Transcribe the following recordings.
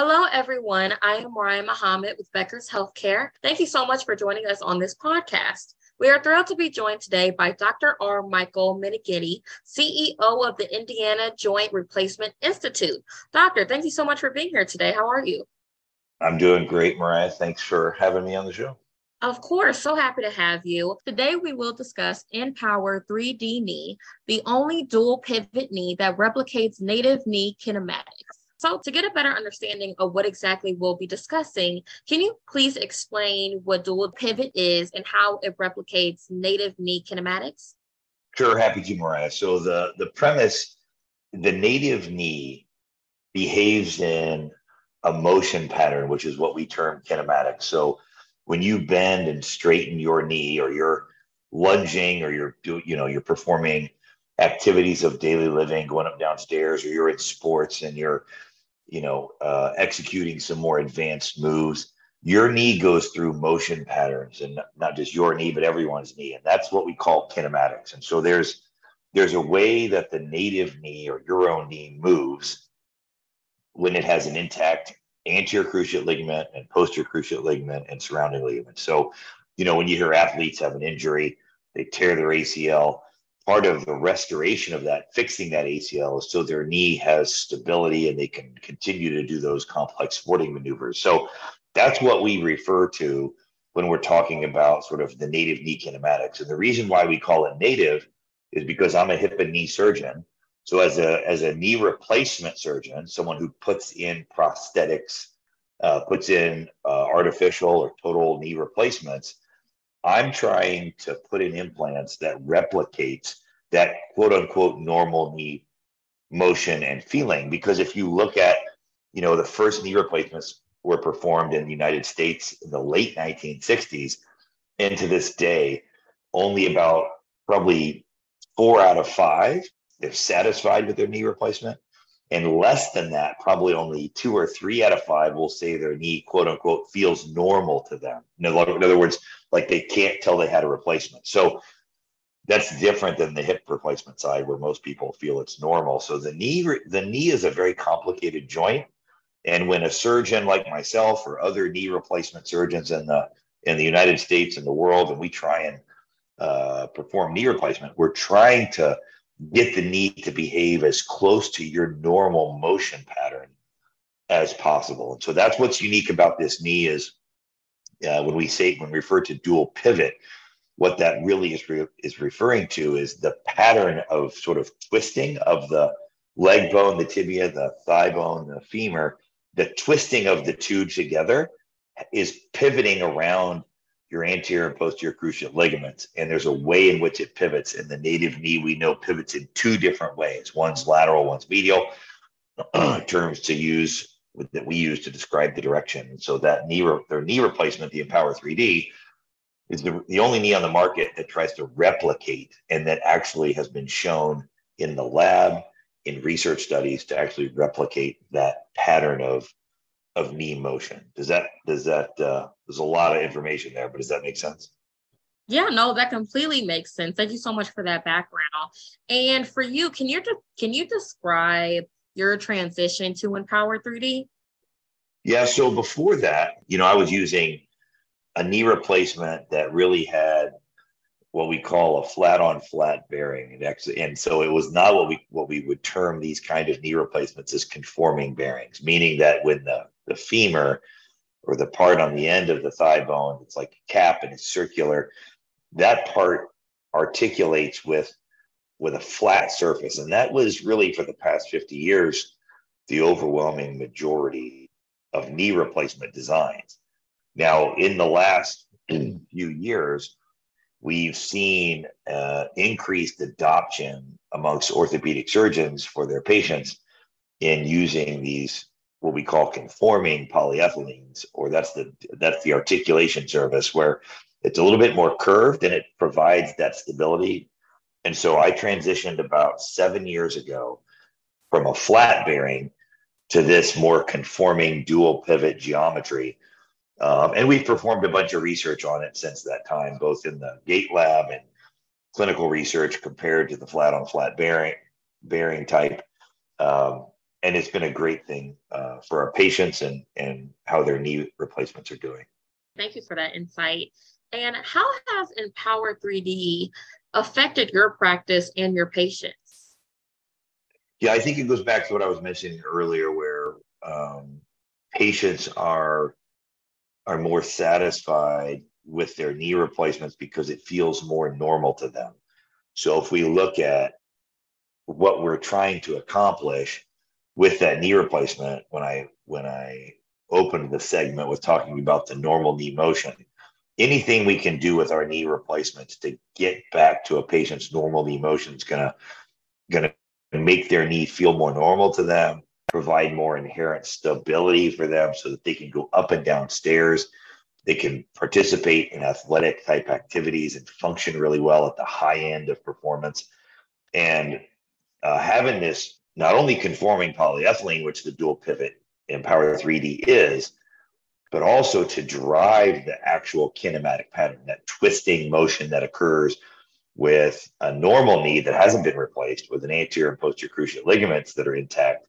Hello, everyone. I am Mariah Muhammad with Becker's Healthcare. Thank you so much for joining us on this podcast. We are thrilled to be joined today by Dr. R. Michael Meneghetti, CEO of the Indiana Joint Replacement Institute. Doctor, thank you so much for being here today. How are you? I'm doing great, Mariah. Thanks for having me on the show. Of course, so happy to have you. Today, we will discuss Empower 3D Knee, the only dual pivot knee that replicates native knee kinematics. So, to get a better understanding of what exactly we'll be discussing, can you please explain what dual pivot is and how it replicates native knee kinematics? Sure, happy to, Mariah. So, the, the premise the native knee behaves in a motion pattern, which is what we term kinematics. So, when you bend and straighten your knee or you're lunging or you're you know you're performing activities of daily living going up downstairs or you're in sports and you're you know, uh, executing some more advanced moves, your knee goes through motion patterns, and not just your knee, but everyone's knee, and that's what we call kinematics. And so there's there's a way that the native knee or your own knee moves when it has an intact anterior cruciate ligament and posterior cruciate ligament and surrounding ligament. So, you know, when you hear athletes have an injury, they tear their ACL part of the restoration of that, fixing that ACL, is so their knee has stability and they can continue to do those complex sporting maneuvers. So that's what we refer to when we're talking about sort of the native knee kinematics. And the reason why we call it native is because I'm a hip and knee surgeon. So as a as a knee replacement surgeon, someone who puts in prosthetics, uh, puts in uh, artificial or total knee replacements, I'm trying to put in implants that replicates that quote unquote normal knee motion and feeling. Because if you look at, you know, the first knee replacements were performed in the United States in the late 1960s, and to this day, only about probably four out of five they're satisfied with their knee replacement. And less than that, probably only two or three out of five will say their knee, quote unquote, feels normal to them. In other words, like they can't tell they had a replacement. So that's different than the hip replacement side where most people feel it's normal. So the knee, the knee is a very complicated joint. And when a surgeon like myself or other knee replacement surgeons in the in the United States and the world, and we try and uh, perform knee replacement, we're trying to get the knee to behave as close to your normal motion pattern as possible. And so that's what's unique about this knee is uh, when we say when we refer to dual pivot, what that really is re- is referring to is the pattern of sort of twisting of the leg bone, the tibia, the thigh bone, the femur. The twisting of the two together is pivoting around your anterior and posterior cruciate ligaments. And there's a way in which it pivots. In the native knee, we know pivots in two different ways. One's lateral, one's medial. terms to use that we use to describe the direction. And so that knee, re- their knee replacement, the Empower 3D, is the, the only knee on the market that tries to replicate and that actually has been shown in the lab in research studies to actually replicate that pattern of of knee motion. Does that does that uh, there's a lot of information there, but does that make sense? Yeah, no, that completely makes sense. Thank you so much for that background. And for you, can you can you describe your transition to Empower 3D? Yeah, so before that, you know, I was using a knee replacement that really had what we call a flat on flat bearing and actually and so it was not what we what we would term these kind of knee replacements as conforming bearings meaning that when the the femur or the part on the end of the thigh bone it's like a cap and it's circular that part articulates with with a flat surface. And that was really for the past 50 years the overwhelming majority of knee replacement designs. Now in the last few years we've seen uh, increased adoption amongst orthopedic surgeons for their patients in using these what we call conforming polyethylenes, or that's the that's the articulation surface where it's a little bit more curved and it provides that stability. And so I transitioned about seven years ago from a flat bearing to this more conforming dual pivot geometry um, and we've performed a bunch of research on it since that time, both in the gait lab and clinical research compared to the flat on flat bearing bearing type. Um, and it's been a great thing uh, for our patients and and how their knee replacements are doing. Thank you for that insight. And how has Empower 3D affected your practice and your patients? Yeah, I think it goes back to what I was mentioning earlier, where um, patients are are more satisfied with their knee replacements because it feels more normal to them. So if we look at what we're trying to accomplish with that knee replacement, when I when I opened the segment with talking about the normal knee motion, anything we can do with our knee replacements to get back to a patient's normal knee motion is gonna gonna make their knee feel more normal to them, provide more inherent stability for them so that they can go up and down stairs. They can participate in athletic type activities and function really well at the high end of performance. And uh, having this not only conforming polyethylene, which the dual pivot Empower 3D is, but also to drive the actual kinematic pattern, that twisting motion that occurs with a normal knee that hasn't been replaced with an anterior and posterior cruciate ligaments that are intact.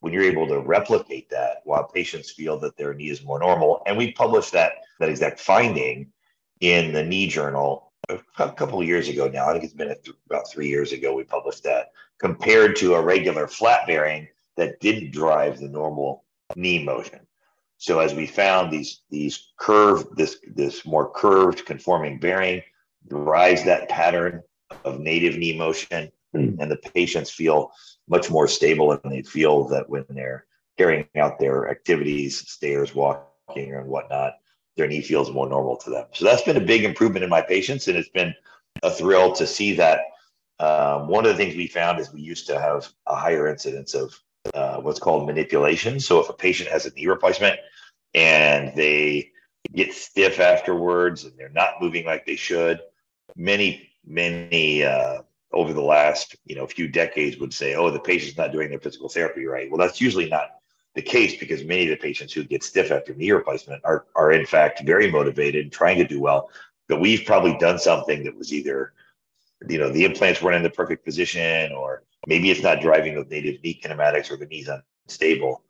When you're able to replicate that while patients feel that their knee is more normal, and we published that that exact finding in the knee journal a couple of years ago now. I think it's been about three years ago we published that compared to a regular flat bearing that didn't drive the normal knee motion. So as we found these these curved this this more curved conforming bearing drives that pattern of native knee motion, mm. and the patients feel much more stable, and they feel that when they're carrying out their activities, stairs, walking, and whatnot, their knee feels more normal to them. So that's been a big improvement in my patients, and it's been a thrill to see that. Um, one of the things we found is we used to have a higher incidence of uh, what's called manipulation. So if a patient has a knee replacement and they get stiff afterwards and they're not moving like they should, many many uh, over the last you know few decades would say, oh, the patient's not doing their physical therapy right. Well, that's usually not the case because many of the patients who get stiff after knee replacement are are in fact very motivated trying to do well. But we've probably done something that was either you know the implants weren't in the perfect position or maybe it's not driving with native knee kinematics or the knee's unstable.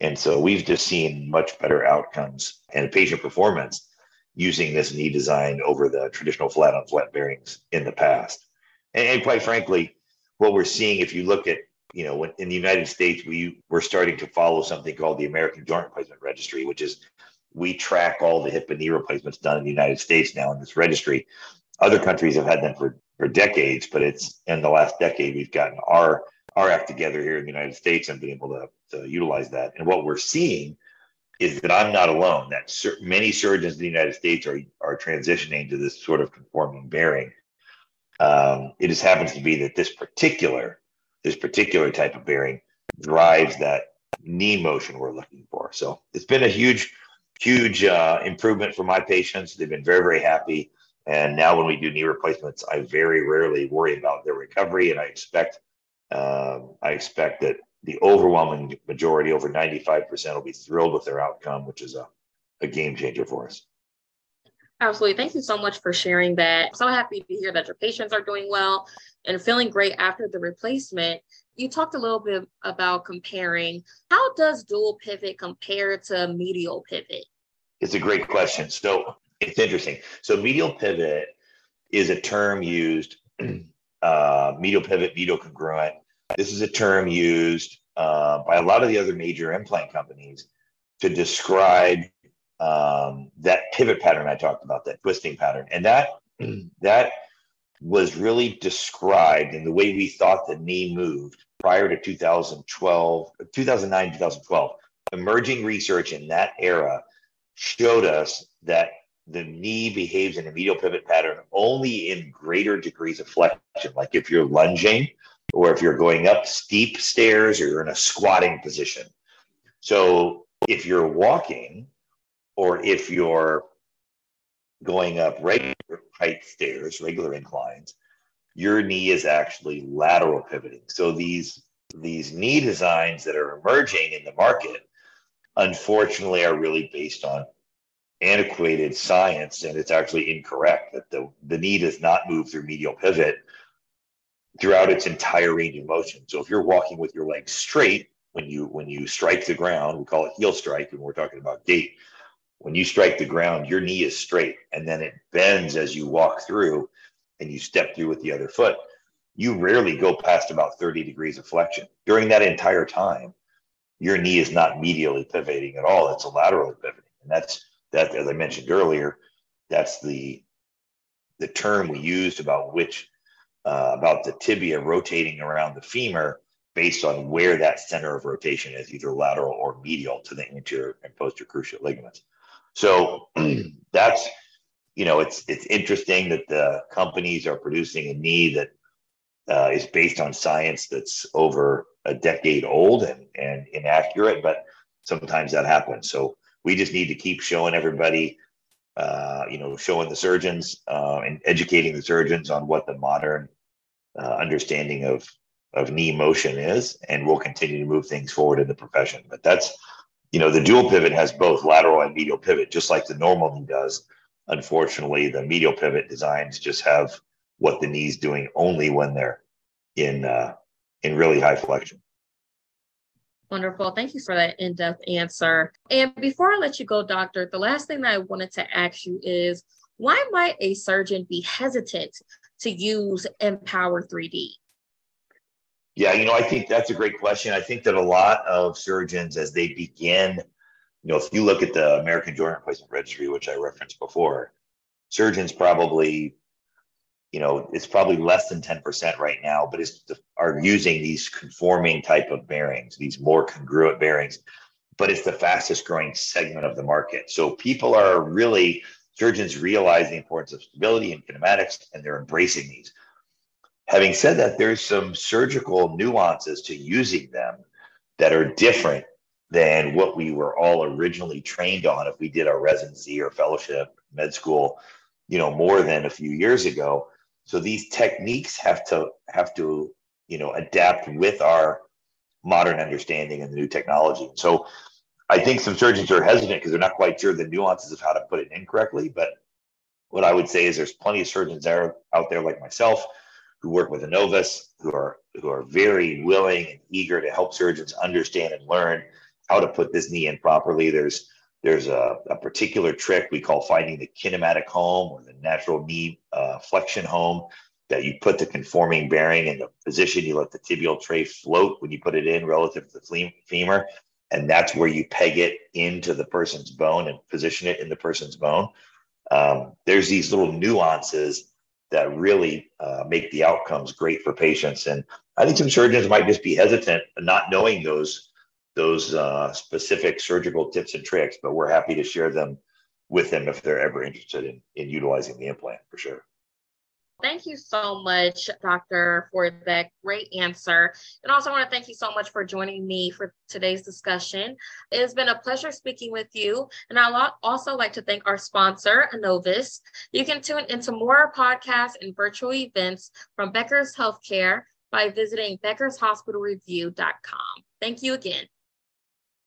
And so we've just seen much better outcomes and patient performance using this knee design over the traditional flat on flat bearings in the past. And, and, quite frankly, what we're seeing, if you look at, you know, when, in the United States, we we're starting to follow something called the American Joint Replacement Registry, which is we track all the hip and knee replacements done in the United States now in this registry. Other countries have had them for for decades, but it's in the last decade we've gotten our our act together here in the United States and been able to, to utilize that. And what we're seeing is that I'm not alone. That sur- many surgeons in the United States are are transitioning to this sort of conforming bearing. Um, it just happens to be that this particular this particular type of bearing drives that knee motion we're looking for. So it's been a huge, huge uh, improvement for my patients. They've been very, very happy. And now when we do knee replacements, I very rarely worry about their recovery, and I expect um, I expect that the overwhelming majority, over 95%, will be thrilled with their outcome, which is a, a game changer for us. Absolutely. Thank you so much for sharing that. I'm so happy to hear that your patients are doing well and feeling great after the replacement. You talked a little bit about comparing. How does dual pivot compare to medial pivot? It's a great question. So it's interesting. So medial pivot is a term used, uh, medial pivot, medial congruent. This is a term used uh, by a lot of the other major implant companies to describe um, that pivot pattern I talked about, that twisting pattern, and that that was really described in the way we thought the knee moved prior to 2012, 2009, 2012. Emerging research in that era showed us that the knee behaves in a medial pivot pattern only in greater degrees of flexion. Like if you're lunging or if you're going up steep stairs or you're in a squatting position. So if you're walking or if you're going up regular height stairs, regular inclines, your knee is actually lateral pivoting. So these these knee designs that are emerging in the market, unfortunately, are really based on antiquated science and it's actually incorrect that the, the knee does not move through medial pivot throughout its entire range of motion. So if you're walking with your legs straight, when you when you strike the ground, we call it heel strike when we're talking about gait. When you strike the ground, your knee is straight and then it bends as you walk through and you step through with the other foot. You rarely go past about 30 degrees of flexion. During that entire time, your knee is not medially pivoting at all. It's a laterally pivoting. And that's that, as I mentioned earlier, that's the the term we used about which uh, about the tibia rotating around the femur based on where that center of rotation is, either lateral or medial to the anterior and posterior cruciate ligaments. So that's you know it's it's interesting that the companies are producing a knee that uh, is based on science that's over a decade old and, and inaccurate, but sometimes that happens. So we just need to keep showing everybody, uh, you know, showing the surgeons uh, and educating the surgeons on what the modern uh, understanding of of knee motion is, and we'll continue to move things forward in the profession. But that's, you know, the dual pivot has both lateral and medial pivot, just like the normal knee does. Unfortunately, the medial pivot designs just have what the knee's doing only when they're in uh, in really high flexion. Wonderful. Thank you for that in depth answer. And before I let you go, doctor, the last thing that I wanted to ask you is why might a surgeon be hesitant to use Empower 3D? Yeah, you know, I think that's a great question. I think that a lot of surgeons, as they begin, you know, if you look at the American Joint Replacement Registry, which I referenced before, surgeons probably you know, it's probably less than 10% right now, but is are using these conforming type of bearings, these more congruent bearings, but it's the fastest growing segment of the market. So people are really surgeons realize the importance of stability and kinematics, and they're embracing these. Having said that, there's some surgical nuances to using them that are different than what we were all originally trained on if we did our residency or fellowship med school, you know, more than a few years ago so these techniques have to have to you know adapt with our modern understanding and the new technology. So I think some surgeons are hesitant because they're not quite sure the nuances of how to put it in correctly. But what I would say is there's plenty of surgeons there, out there like myself who work with Enovis who are who are very willing and eager to help surgeons understand and learn how to put this knee in properly. There's there's a, a, particular trick we call finding the kinematic home or the natural knee uh, flexion home that you put the conforming bearing in the position. You let the tibial tray float when you put it in relative to the femur. And that's where you peg it into the person's bone and position it in the person's bone. Um, there's these little nuances that really uh, make the outcomes great for patients. And I think some surgeons might just be hesitant, not knowing those those uh, specific surgical tips and tricks, but we're happy to share them with them if they're ever interested in, in utilizing the implant for sure. Thank you so much, Doctor, for that great answer. And also, I want to thank you so much for joining me for today's discussion. It has been a pleasure speaking with you. And I'd also like to thank our sponsor, Enovis. You can tune into more podcasts and virtual events from Becker's Healthcare by visiting beckershospitalreview.com. Thank you again.